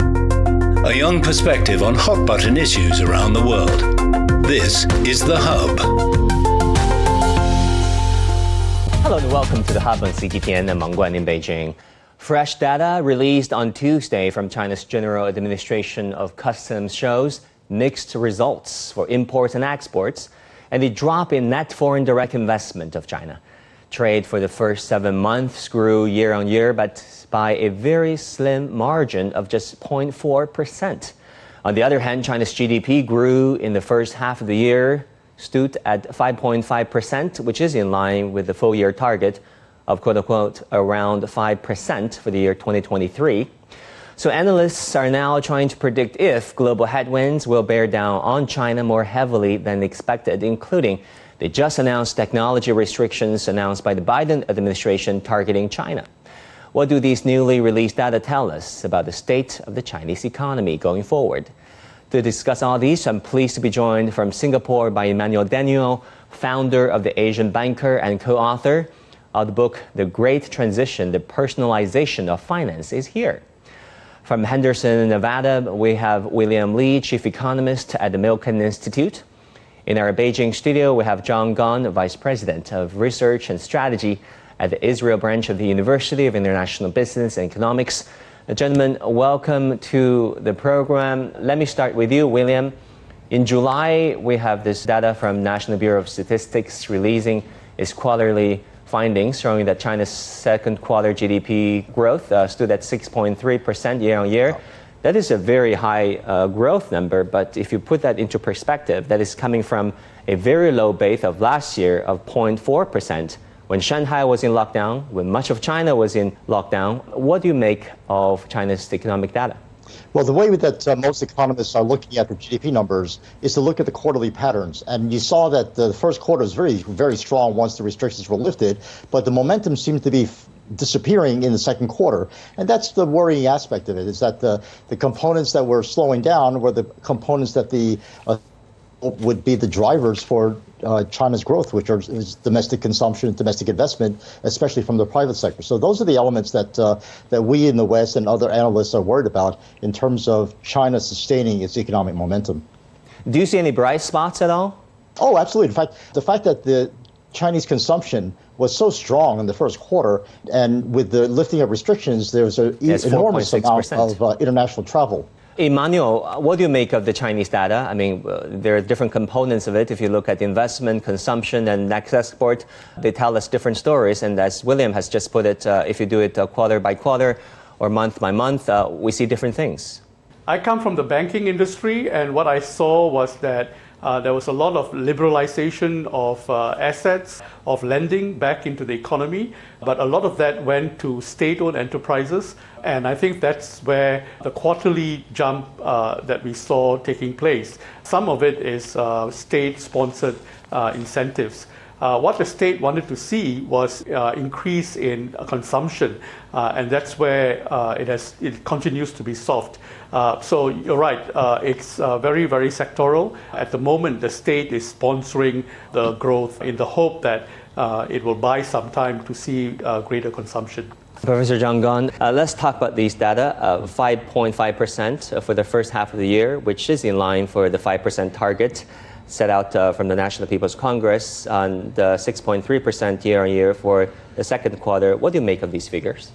A young perspective on hot button issues around the world. This is The Hub. Hello and welcome to The Hub on CGTN and Wang Guan in Beijing. Fresh data released on Tuesday from China's General Administration of Customs shows mixed results for imports and exports and the drop in net foreign direct investment of China. Trade for the first seven months grew year on year, but by a very slim margin of just 0.4%. On the other hand, China's GDP grew in the first half of the year, stood at 5.5%, which is in line with the full year target of quote unquote around 5% for the year 2023. So analysts are now trying to predict if global headwinds will bear down on China more heavily than expected, including the just announced technology restrictions announced by the Biden administration targeting China. What do these newly released data tell us about the state of the Chinese economy going forward? To discuss all these, I'm pleased to be joined from Singapore by Emmanuel Daniel, founder of the Asian Banker and co author of the book The Great Transition The Personalization of Finance is here. From Henderson, Nevada, we have William Lee, chief economist at the Milken Institute. In our Beijing studio, we have John Gong, Vice President of Research and Strategy at the Israel branch of the University of International Business and Economics. Uh, gentlemen, welcome to the program. Let me start with you, William. In July, we have this data from National Bureau of Statistics releasing its quarterly findings showing that China's second quarter GDP growth uh, stood at 6.3% year on year. That is a very high uh, growth number, but if you put that into perspective, that is coming from a very low base of last year of 0.4%. When Shanghai was in lockdown, when much of China was in lockdown, what do you make of China's economic data? Well, the way that uh, most economists are looking at the GDP numbers is to look at the quarterly patterns. And you saw that the first quarter was very, very strong once the restrictions were lifted, but the momentum seemed to be disappearing in the second quarter. And that's the worrying aspect of it is that the, the components that were slowing down were the components that the uh, would be the drivers for uh, China's growth, which are is domestic consumption, domestic investment, especially from the private sector. So those are the elements that uh, that we in the West and other analysts are worried about in terms of China sustaining its economic momentum. Do you see any bright spots at all? Oh, absolutely. In fact, the fact that the Chinese consumption was so strong in the first quarter, and with the lifting of restrictions, there was an enormous amount of uh, international travel. Emmanuel, what do you make of the Chinese data? I mean, uh, there are different components of it. If you look at investment, consumption, and export, they tell us different stories. And as William has just put it, uh, if you do it uh, quarter by quarter or month by month, uh, we see different things. I come from the banking industry, and what I saw was that uh, there was a lot of liberalization of uh, assets, of lending back into the economy, but a lot of that went to state owned enterprises. And I think that's where the quarterly jump uh, that we saw taking place. Some of it is uh, state sponsored uh, incentives. Uh, what the state wanted to see was uh, increase in uh, consumption, uh, and that's where uh, it has it continues to be soft. So you're right, it's very very sectoral. At the moment, the state is sponsoring the growth in the hope that it will buy some time to see greater consumption. Professor John Gong, uh, let's talk about these data. 5.5% uh, for the first half of the year, which is in line for the 5% target set out uh, from the National People's Congress on the 6.3% year on year for the second quarter. What do you make of these figures?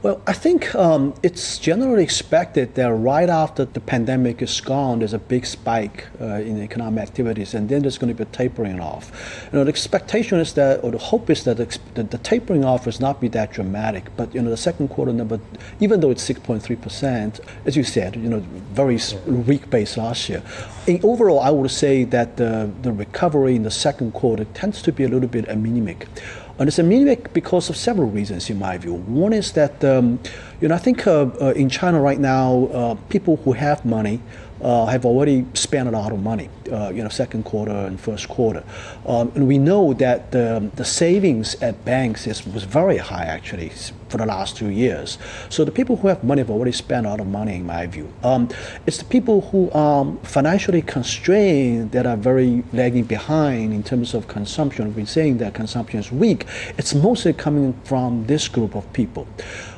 Well, I think um, it's generally expected that right after the pandemic is gone, there's a big spike uh, in economic activities, and then there's going to be a tapering off. You know, the expectation is that, or the hope is that the, the tapering off will not be that dramatic. But you know, the second quarter number, even though it's 6.3 percent, as you said, you know, very weak base last year. In overall, I would say that the the recovery in the second quarter tends to be a little bit anemic. And it's a anemic because of several reasons, in my view. One is that, um, you know, I think uh, uh, in China right now, uh, people who have money uh, have already spent a lot of money, uh, you know, second quarter and first quarter. Um, and we know that the, the savings at banks is, was very high actually for the last two years. So the people who have money have already spent a lot of money, in my view. Um, it's the people who are financially constrained that are very lagging behind in terms of consumption. We've been saying that consumption is weak. It's mostly coming from this group of people.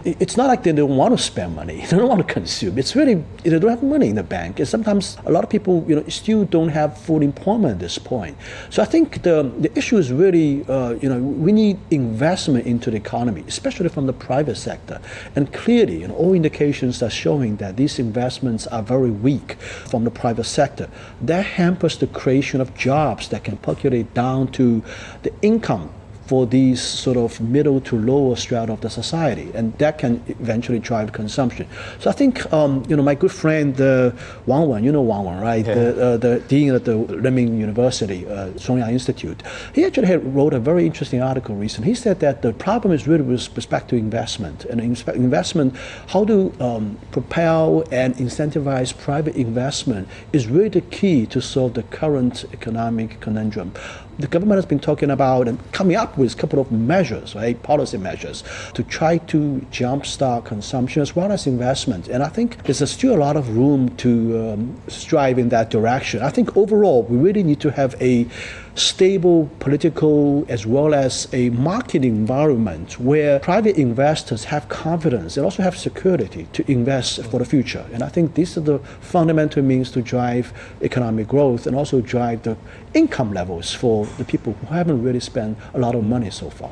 It's not like they don't want to spend money, they don't want to consume. It's really, they don't have money in the bank. And sometimes a lot of people, you know, still don't have full employment at this point. So I think the, the issue is really, uh, you know, we need investment into the economy, especially from the private sector. And clearly, you know, all indications are showing that these investments are very weak from the private sector. That hampers the creation of jobs that can percolate down to the income for these sort of middle to lower strata of the society, and that can eventually drive consumption. So I think, um, you know, my good friend uh, Wang Wen, you know Wang Wen, right? Yeah. The, uh, the dean at the Renmin University, uh, Chongyang Institute, he actually had wrote a very interesting article recently. He said that the problem is really with respect to investment, and investment, how to um, propel and incentivize private investment is really the key to solve the current economic conundrum the government has been talking about and coming up with a couple of measures, right, policy measures, to try to jumpstart consumption as well as investment. And I think there's still a lot of room to um, strive in that direction. I think overall, we really need to have a stable political as well as a market environment where private investors have confidence and also have security to invest for the future. And I think these are the fundamental means to drive economic growth and also drive the income levels for the people who haven't really spent a lot of money so far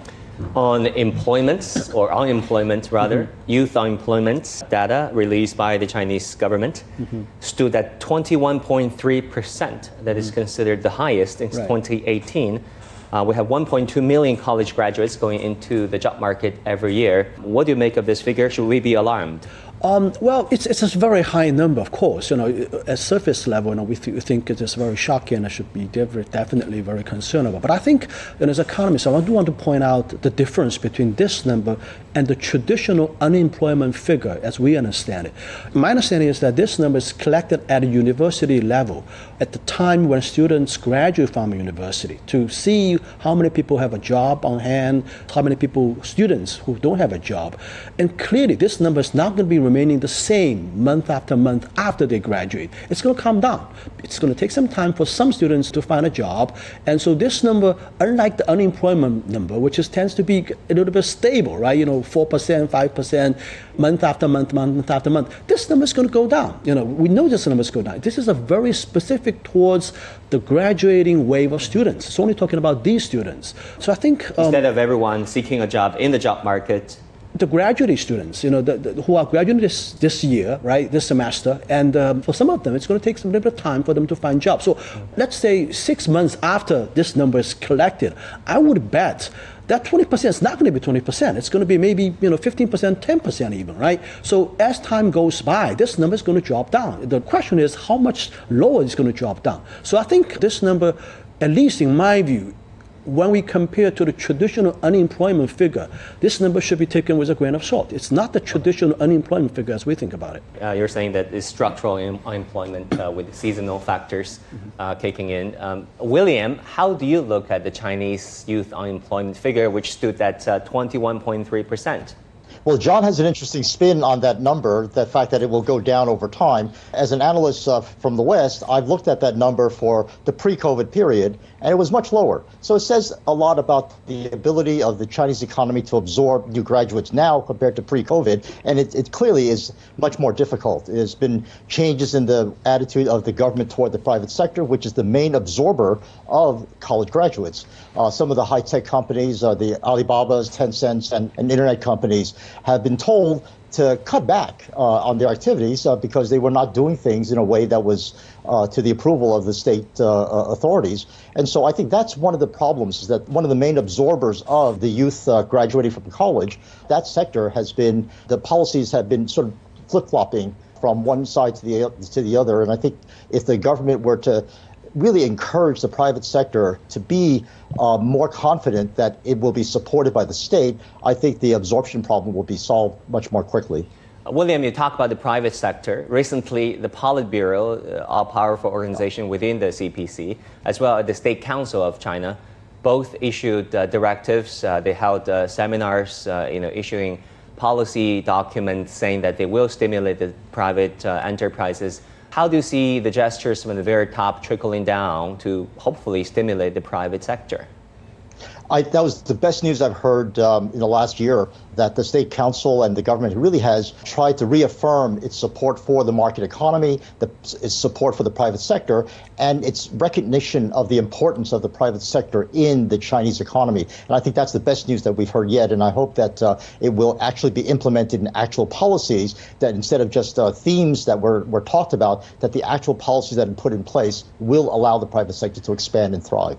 on employment or unemployment rather, mm-hmm. youth unemployment data released by the Chinese government mm-hmm. stood at 21.3%. That is mm-hmm. considered the highest since right. 2018. Uh, we have 1.2 million college graduates going into the job market every year. What do you make of this figure? Should we be alarmed? Um, well, it's, it's a very high number, of course. You know, at surface level, you know, we, th- we think it is very shocking and should be definitely very concerned about. But I think, you know, as economists, I do want to point out the difference between this number and the traditional unemployment figure as we understand it. My understanding is that this number is collected at a university level at the time when students graduate from a university to see how many people have a job on hand, how many people, students who don't have a job. And clearly, this number is not going to be remaining the same month after month after they graduate. It's going to come down. It's going to take some time for some students to find a job. And so this number, unlike the unemployment number, which is, tends to be a little bit stable, right? You know, 4%, 5%, month after month, month after month, this number is going to go down. You know, we know this number is going down. This is a very specific towards the graduating wave of students. It's only talking about these students. So I think... Um, Instead of everyone seeking a job in the job market, the graduate students, you know, the, the, who are graduating this, this year, right, this semester, and um, for some of them, it's going to take some little bit of time for them to find jobs. So let's say six months after this number is collected, I would bet that 20% is not going to be 20%. It's going to be maybe, you know, 15%, 10% even, right? So as time goes by, this number is going to drop down. The question is how much lower is going to drop down. So I think this number, at least in my view, when we compare to the traditional unemployment figure, this number should be taken with a grain of salt. It's not the traditional unemployment figure as we think about it. Uh, you're saying that it's structural unemployment uh, with seasonal factors mm-hmm. uh, kicking in. Um, William, how do you look at the Chinese youth unemployment figure, which stood at 21.3%? Uh, well, John has an interesting spin on that number, the fact that it will go down over time. As an analyst uh, from the West, I've looked at that number for the pre COVID period, and it was much lower. So it says a lot about the ability of the Chinese economy to absorb new graduates now compared to pre COVID, and it, it clearly is much more difficult. There's been changes in the attitude of the government toward the private sector, which is the main absorber of college graduates. Uh, some of the high tech companies, uh, the Alibabas, Tencents, and, and internet companies, have been told to cut back uh, on their activities uh, because they were not doing things in a way that was uh, to the approval of the state uh, uh, authorities. And so I think that's one of the problems is that one of the main absorbers of the youth uh, graduating from college, that sector has been, the policies have been sort of flip flopping from one side to the to the other. And I think if the government were to really encourage the private sector to be uh, more confident that it will be supported by the state, I think the absorption problem will be solved much more quickly. Uh, William, you talk about the private sector. Recently, the Politburo, uh, all powerful organization within the CPC, as well as the State Council of China, both issued uh, directives. Uh, they held uh, seminars, you know, issuing policy documents saying that they will stimulate the private enterprises how do you see the gestures from the very top trickling down to hopefully stimulate the private sector? I, that was the best news I've heard um, in the last year that the state council and the government really has tried to reaffirm its support for the market economy, the, its support for the private sector, and its recognition of the importance of the private sector in the Chinese economy. And I think that's the best news that we've heard yet. And I hope that uh, it will actually be implemented in actual policies that instead of just uh, themes that were, were talked about, that the actual policies that are put in place will allow the private sector to expand and thrive.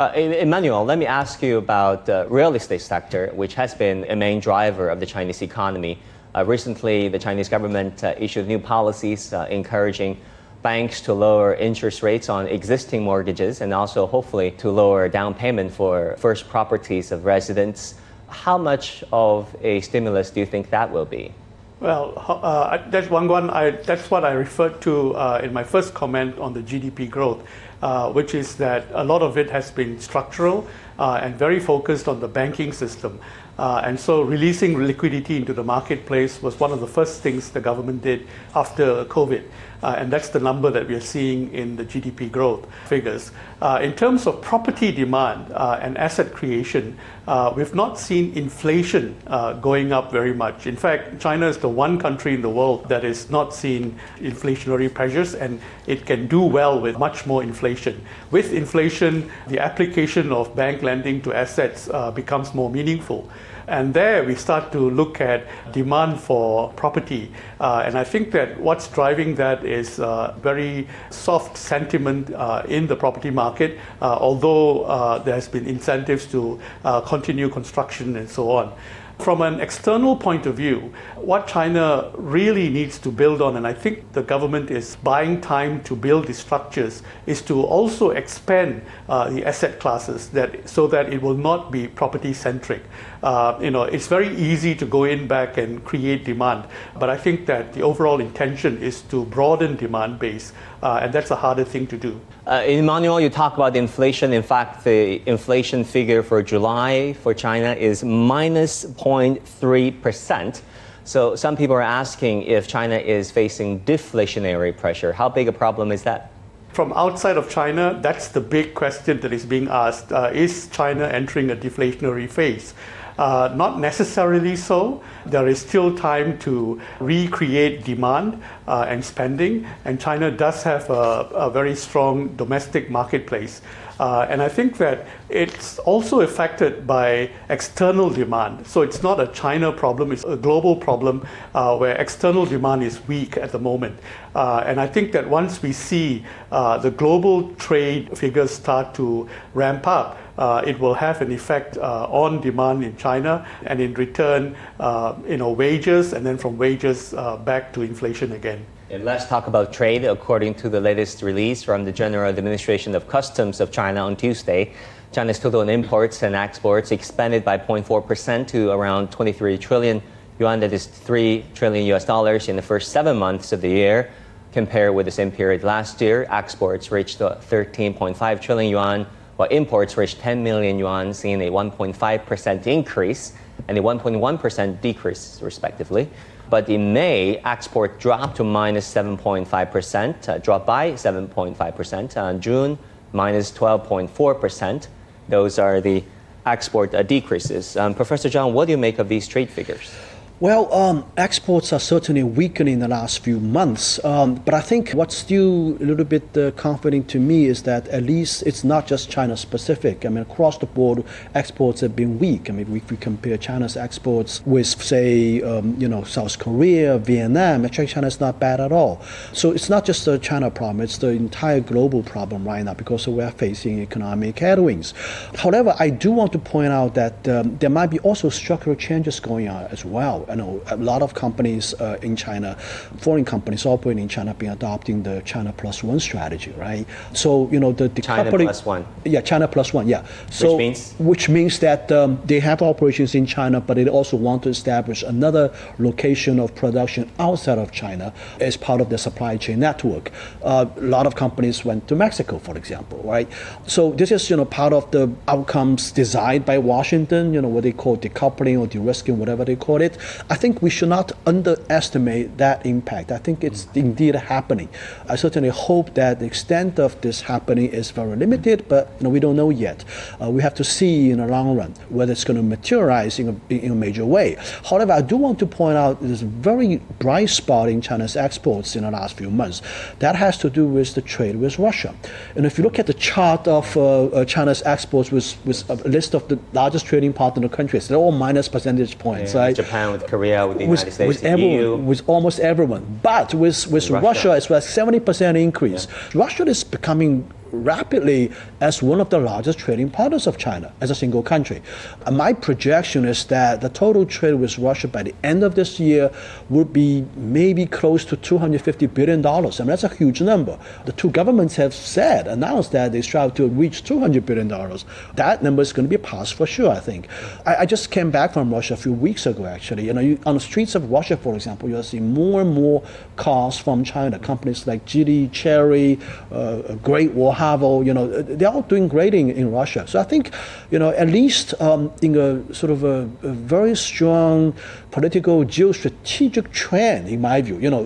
Uh, Emmanuel, let me ask you about the real estate sector, which has been a main driver of the Chinese economy. Uh, recently, the Chinese government uh, issued new policies uh, encouraging banks to lower interest rates on existing mortgages and also hopefully to lower down payment for first properties of residents. How much of a stimulus do you think that will be? Well, uh, that's one, one I, that's what I referred to uh, in my first comment on the GDP growth uh, which is that a lot of it has been structural uh, and very focused on the banking system. Uh, and so releasing liquidity into the marketplace was one of the first things the government did after COVID. Uh, and that's the number that we are seeing in the GDP growth figures. Uh, in terms of property demand uh, and asset creation, uh, we've not seen inflation uh, going up very much. In fact, China is the one country in the world that has not seen inflationary pressures, and it can do well with much more inflation. With inflation, the application of bank lending to assets uh, becomes more meaningful. And there we start to look at demand for property. Uh, and I think that what's driving that is uh, very soft sentiment uh, in the property market, uh, although uh, there has been incentives to uh, continue construction and so on. From an external point of view, what China really needs to build on, and I think the government is buying time to build the structures, is to also expand uh, the asset classes that so that it will not be property centric. Uh, you know, it's very easy to go in back and create demand, but I think that the overall intention is to broaden demand base, uh, and that's a harder thing to do. Uh, Emmanuel, you talk about inflation. In fact, the inflation figure for July for China is minus 0.3%. So some people are asking if China is facing deflationary pressure. How big a problem is that? From outside of China, that's the big question that is being asked. Uh, is China entering a deflationary phase? Uh, not necessarily so. There is still time to recreate demand uh, and spending, and China does have a, a very strong domestic marketplace. Uh, and I think that it's also affected by external demand. So it's not a China problem, it's a global problem uh, where external demand is weak at the moment. Uh, and I think that once we see uh, the global trade figures start to ramp up, uh, it will have an effect uh, on demand in China, and in return, uh, you know, wages, and then from wages uh, back to inflation again. And let's talk about trade. According to the latest release from the General Administration of Customs of China on Tuesday, China's total imports and exports expanded by 0.4% to around 23 trillion yuan, that is 3 trillion US dollars in the first seven months of the year. Compared with the same period last year, exports reached 13.5 trillion yuan, while imports reached 10 million yuan, seeing a 1.5% increase and a 1.1% decrease, respectively. But in May, export dropped to minus 7.5%, uh, dropped by 7.5%. Uh, June, minus 12.4%. Those are the export uh, decreases. Um, Professor John, what do you make of these trade figures? Well, um, exports are certainly weakening in the last few months. Um, but I think what's still a little bit uh, comforting to me is that at least it's not just China specific. I mean, across the board, exports have been weak. I mean, if we compare China's exports with, say, um, you know, South Korea, Vietnam, actually China's not bad at all. So it's not just a China problem; it's the entire global problem right now because we are facing economic headwinds. However, I do want to point out that um, there might be also structural changes going on as well. I know a lot of companies uh, in China, foreign companies operating in China, have been adopting the China Plus One strategy, right? So you know the decoupling. China Plus One. Yeah, China Plus One. Yeah. So which means which means that um, they have operations in China, but they also want to establish another location of production outside of China as part of their supply chain network. Uh, a lot of companies went to Mexico, for example, right? So this is you know part of the outcomes designed by Washington. You know what they call decoupling or de-risking, whatever they call it. I think we should not underestimate that impact. I think it's indeed happening. I certainly hope that the extent of this happening is very limited, but you know, we don't know yet. Uh, we have to see in the long run whether it's going to materialize in a, in a major way. However, I do want to point out there's a very bright spot in China's exports in the last few months. That has to do with the trade with Russia. And if you look at the chart of uh, uh, China's exports with, with a list of the largest trading partner countries, they're all minus percentage points. Yeah, right? Japan with Korea, with the with, United States, with everyone, EU. with almost everyone. But with, with Russia. Russia, it's a 70% increase. Russia is becoming rapidly as one of the largest trading partners of China as a single country. Uh, my projection is that the total trade with Russia by the end of this year would be maybe close to 250 billion dollars. I mean that's a huge number. The two governments have said, announced that they strive to reach 200 billion dollars. That number is going to be passed for sure. I think. I, I just came back from Russia a few weeks ago. Actually, you know, you, on the streets of Russia, for example, you'll see more and more cars from China. Companies like Geely, Chery, uh, Great Wall Haval, you know, they're all doing great in, in Russia. So I think, you know, at least um, in a sort of a, a very strong political geostrategic trend, in my view, you know,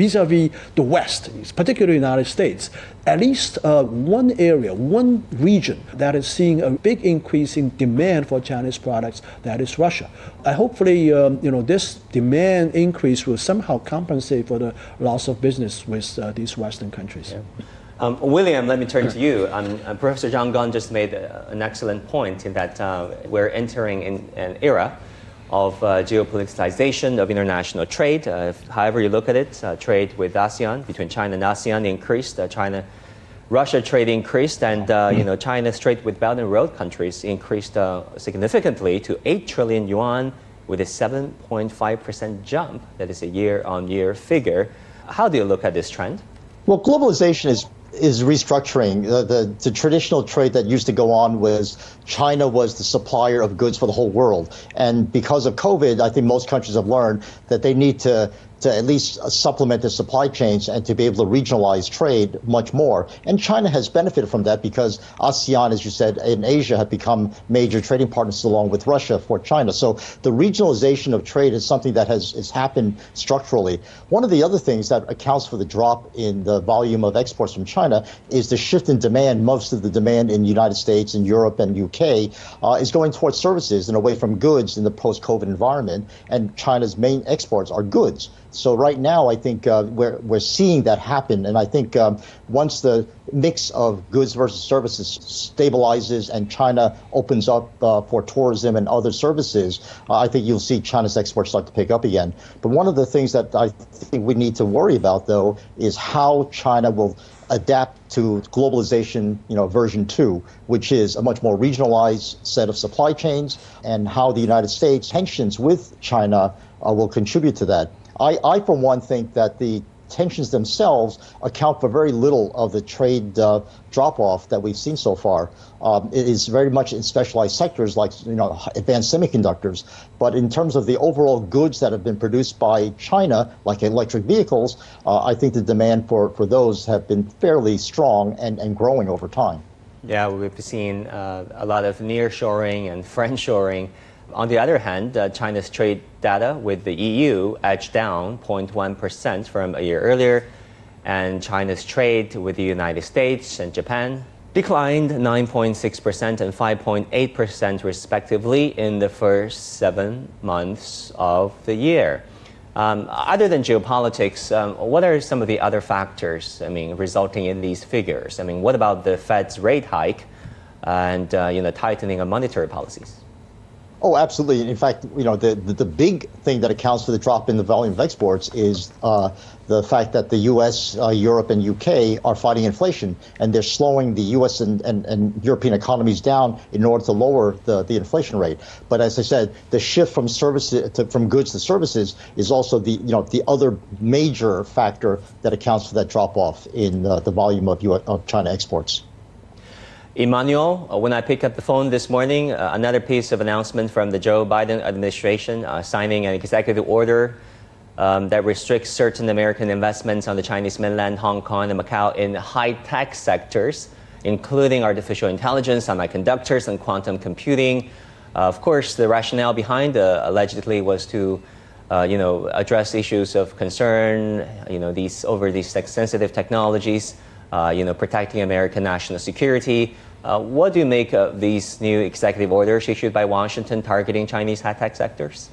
vis-a-vis the West, particularly the United States, at least uh, one area, one region that is seeing a big increase in demand for Chinese products, that is Russia. I hopefully, um, you know, this demand increase will somehow compensate for the loss of business with uh, these Western countries. Um, William, let me turn to you. Um, uh, Professor John Gong just made uh, an excellent point in that uh, we're entering in an era of uh, geopoliticization of international trade. If- however you look at it, trade with ASEAN, between China and ASEAN increased. China, Russia trade increased, and uh, you know China's trade with Belt and Road countries increased uh, significantly to 8 trillion yuan with a 7.5% jump. That is a year-on-year figure. How do you look at this trend? Well, globalization is is restructuring. The, the the traditional trade that used to go on was China was the supplier of goods for the whole world, and because of COVID, I think most countries have learned that they need to to at least supplement their supply chains and to be able to regionalize trade much more. And China has benefited from that because ASEAN, as you said, in Asia have become major trading partners along with Russia for China. So the regionalization of trade is something that has, has happened structurally. One of the other things that accounts for the drop in the volume of exports from China is the shift in demand. Most of the demand in the United States and Europe and UK uh, is going towards services and away from goods in the post-COVID environment. And China's main exports are goods. So right now, I think uh, we're we're seeing that happen, and I think um, once the mix of goods versus services stabilizes and China opens up uh, for tourism and other services, uh, I think you'll see China's exports start to pick up again. But one of the things that I think we need to worry about, though, is how China will adapt to globalization, you know, version two, which is a much more regionalized set of supply chains, and how the United States tensions with China uh, will contribute to that. I, I, for one, think that the tensions themselves account for very little of the trade uh, drop off that we've seen so far. Um, it is very much in specialized sectors like you know advanced semiconductors, but in terms of the overall goods that have been produced by China, like electric vehicles, uh, I think the demand for, for those have been fairly strong and, and growing over time. Yeah, we've seen uh, a lot of nearshoring and friendshoring. On the other hand, uh, China's trade data with the EU edged down 0.1% from a year earlier, and China's trade with the United States and Japan declined 9.6% and 5.8% respectively in the first seven months of the year. Um, other than geopolitics, um, what are some of the other factors, I mean, resulting in these figures? I mean, what about the Fed's rate hike and, uh, you know, tightening of monetary policies? Oh, absolutely. In fact, you know, the, the, the, big thing that accounts for the drop in the volume of exports is uh, the fact that the U.S., uh, Europe, and U.K. are fighting inflation, and they're slowing the U.S. and, and, and European economies down in order to lower the, the inflation rate. But as I said, the shift from services to, from goods to services is also the you know the other major factor that accounts for that drop off in uh, the volume of, US, of China exports. Emmanuel, uh, when I picked up the phone this morning, uh, another piece of announcement from the Joe Biden administration uh, signing an executive order um, that restricts certain American investments on the Chinese mainland, Hong Kong, and Macau in high tech sectors, including artificial intelligence, semiconductors, and quantum computing. Uh, of course, the rationale behind uh, allegedly was to you know, address issues of concern, you know, these over these sensitive technologies, you know, protecting American national security. Uh, what do you make of these new executive orders issued by Washington targeting Chinese high tech sectors?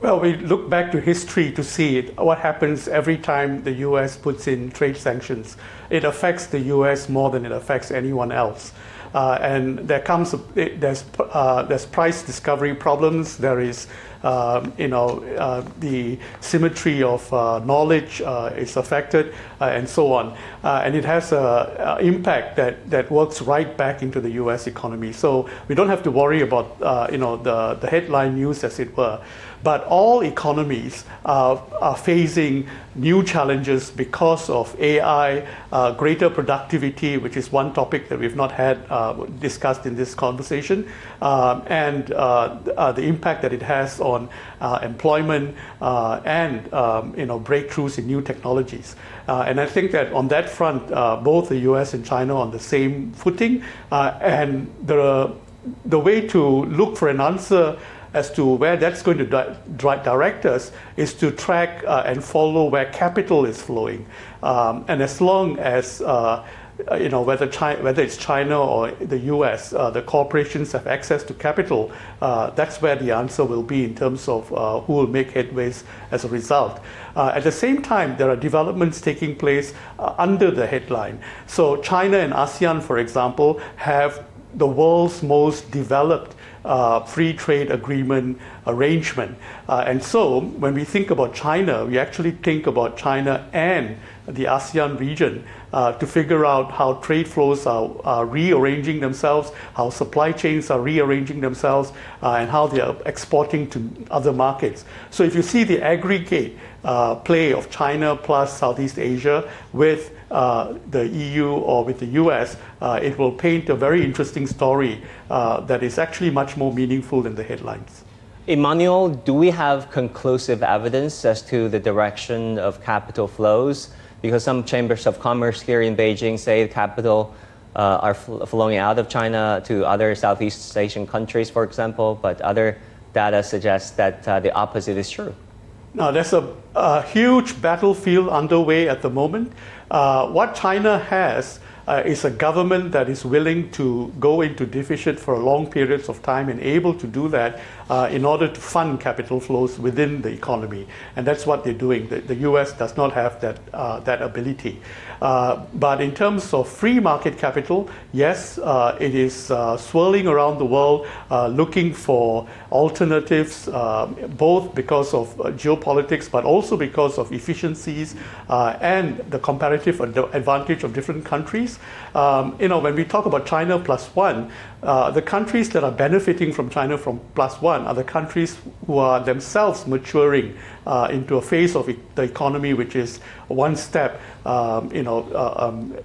Well, we look back to history to see it, what happens every time the US puts in trade sanctions. It affects the US more than it affects anyone else. Uh, and there comes there's uh, there's price discovery problems. There is um, you know uh, the symmetry of uh, knowledge uh, is affected, uh, and so on. and it has an impact that, that works right back into the U.S. economy. So we don't have to worry about you know the the headline news as it were. But all economies are facing new challenges because of AI, uh, greater productivity, which is one topic that we've not had uh, discussed in this conversation, um, and the impact that it has on uh, employment and um, you know breakthroughs in new technologies. and I think that on that front, both the U.S. and China are on the same footing, and the the way to look for an answer as to where that's going to di- direct us is to track uh, and follow where capital is flowing. Um, and as long as uh, you know, whether, China, whether it's China or the US, uh, the corporations have access to capital, uh, that's where the answer will be in terms of uh, who will make headways as a result. Uh, at the same time, there are developments taking place uh, under the headline. So, China and ASEAN, for example, have the world's most developed uh, free trade agreement arrangement. Uh, and so when we think about China, we actually think about China and the ASEAN region uh, to figure out how trade flows are, are, rearranging themselves, how supply chains are rearranging themselves, uh, and how they are exporting to other markets. So if you see the aggregate uh, play of China plus Southeast Asia with uh, the EU or with the US, uh, it will paint a very interesting story uh, that is actually much more meaningful than the headlines. Emmanuel, do we have conclusive evidence as to the direction of capital flows? Because some chambers of commerce here in Beijing say the capital uh, are fl- flowing out of China to other Southeast Asian countries, for example, but other data suggests that uh, the opposite is true. Now, there's a, a huge battlefield underway at the moment. Uh, what China has uh, is a government that is willing to go into deficit for long periods of time and able to do that uh, in order to fund capital flows within the economy. And that's what they're doing. The, the US does not have that, uh, that ability. Uh, but in terms of free market capital, yes, uh, it is uh, swirling around the world uh, looking for alternatives, both because of geopolitics, but also because of efficiencies and the comparative advantage of different countries. Um, you know, when we talk about China plus one, the countries that are benefiting from China from plus one the countries who are themselves maturing uh, into a phase of the economy which is one step, um, you know, uh, um,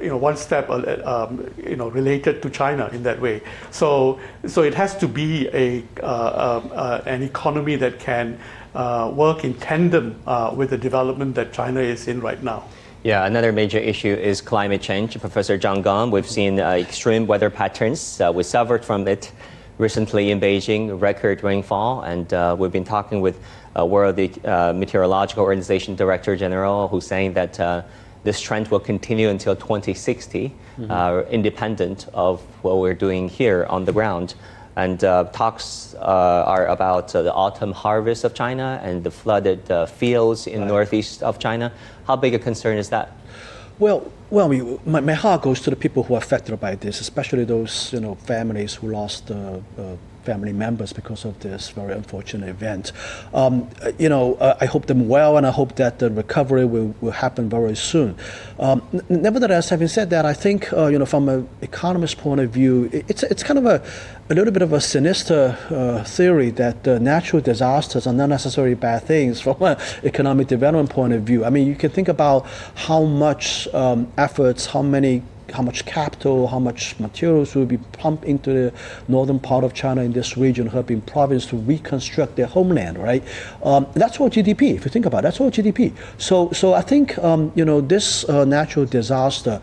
you know, one step, uh, um, you know, related to China in that way. So, so it has to be a uh, um, an economy that can work in tandem with the development that China is in right now. Yeah, another major issue is climate change. Professor John Gong, we've seen uh, extreme weather patterns. Uh, we suffered from it recently in Beijing, record rainfall, and uh, we've been talking with uh, World uh, Meteorological Organization Director General, who's saying that uh, this trend will continue until 2060, mm-hmm. independent of what we're doing here on the ground. And uh, talks uh, are about uh, the autumn harvest of China and the flooded uh, fields in right. northeast of China. How big a concern is that? Well, well, my, my heart goes to the people who are affected by this, especially those you know families who lost uh, uh, family members because of this very unfortunate event. Um, you know, uh, I hope them well, and I hope that the recovery will, will happen very soon. Um, n- nevertheless, having said that, I think uh, you know, from an economist point of view, it's it's kind of a a little bit of a sinister uh, theory that uh, natural disasters are not necessarily bad things from an economic development point of view. I mean, you can think about how much um, efforts, how many how much capital, how much materials will be pumped into the northern part of China in this region, Hebei province, to reconstruct their homeland, right? Um, that's all GDP. If you think about it, that's all GDP. So, so I think um, you know this uh, natural disaster.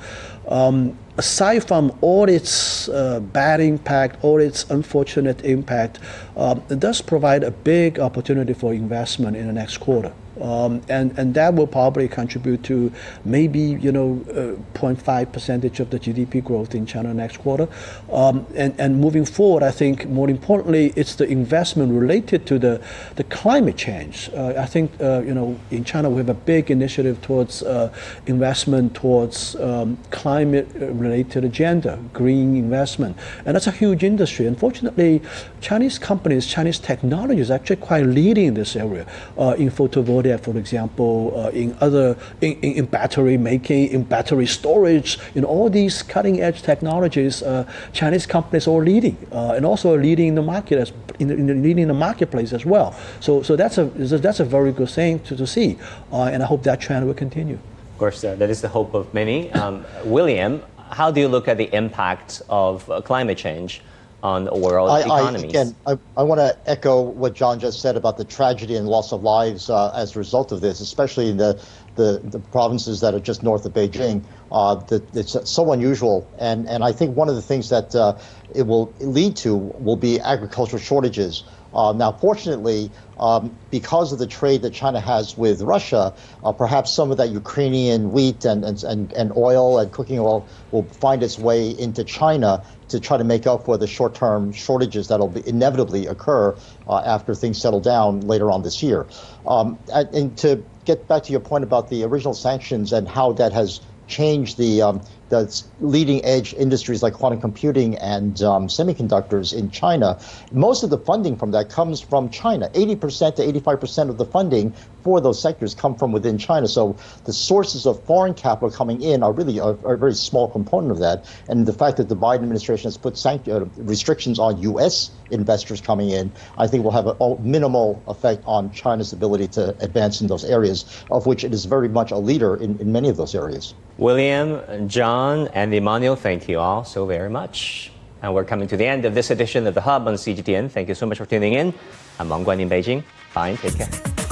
Um, aside from all its uh, bad impact, all its unfortunate impact, um, it does provide a big opportunity for investment in the next quarter. Um, and, and that will probably contribute to maybe you know uh, 0.5 percentage of the GDP growth in China next quarter. Um, and, and moving forward, I think more importantly, it's the investment related to the, the climate change. Uh, I think uh, you know in China we have a big initiative towards uh, investment towards um, climate-related agenda, green investment, and that's a huge industry. Unfortunately, Chinese companies, Chinese technology is actually quite leading in this area uh, in photovoltaic for example, uh, in other in, in, battery making, in battery storage, in all these cutting edge technologies, uh, Chinese companies are leading, uh, and also leading in the market as in, in leading the marketplace as well. So, so that's a that's a very good thing to, to see, uh, and I hope that trend will continue. Of course, that is the hope of many. Um, William, how do you look at the impact of uh, climate change? On world I, economies. I, again, I, I want to echo what John just said about the tragedy and loss of lives uh, as a result of this, especially in the, the, the provinces that are just north of Beijing. Uh, that it's so unusual, and and I think one of the things that uh, it will lead to will be agricultural shortages. Uh, now, fortunately, um, because of the trade that China has with Russia, uh, perhaps some of that Ukrainian wheat and, and, and, and oil and cooking oil will find its way into China to try to make up for the short-term shortages that'll inevitably occur uh, after things settle down later on this year. Um, and, and, to get back to your point about the original sanctions and how that has changed the um, the leading edge industries like quantum computing and um, semiconductors in China, most of the funding from that comes from China. 80% to 85% of the funding for those sectors come from within China. So the sources of foreign capital coming in are really a, a very small component of that. And the fact that the Biden administration has put uh, restrictions on U.S. investors coming in, I think will have a minimal effect on China's ability to advance in those areas, of which it is very much a leader in, in many of those areas. William, John, and Emmanuel, thank you all so very much. And we're coming to the end of this edition of The Hub on CGTN. Thank you so much for tuning in. I'm Wang Guan in Beijing. Bye and take care.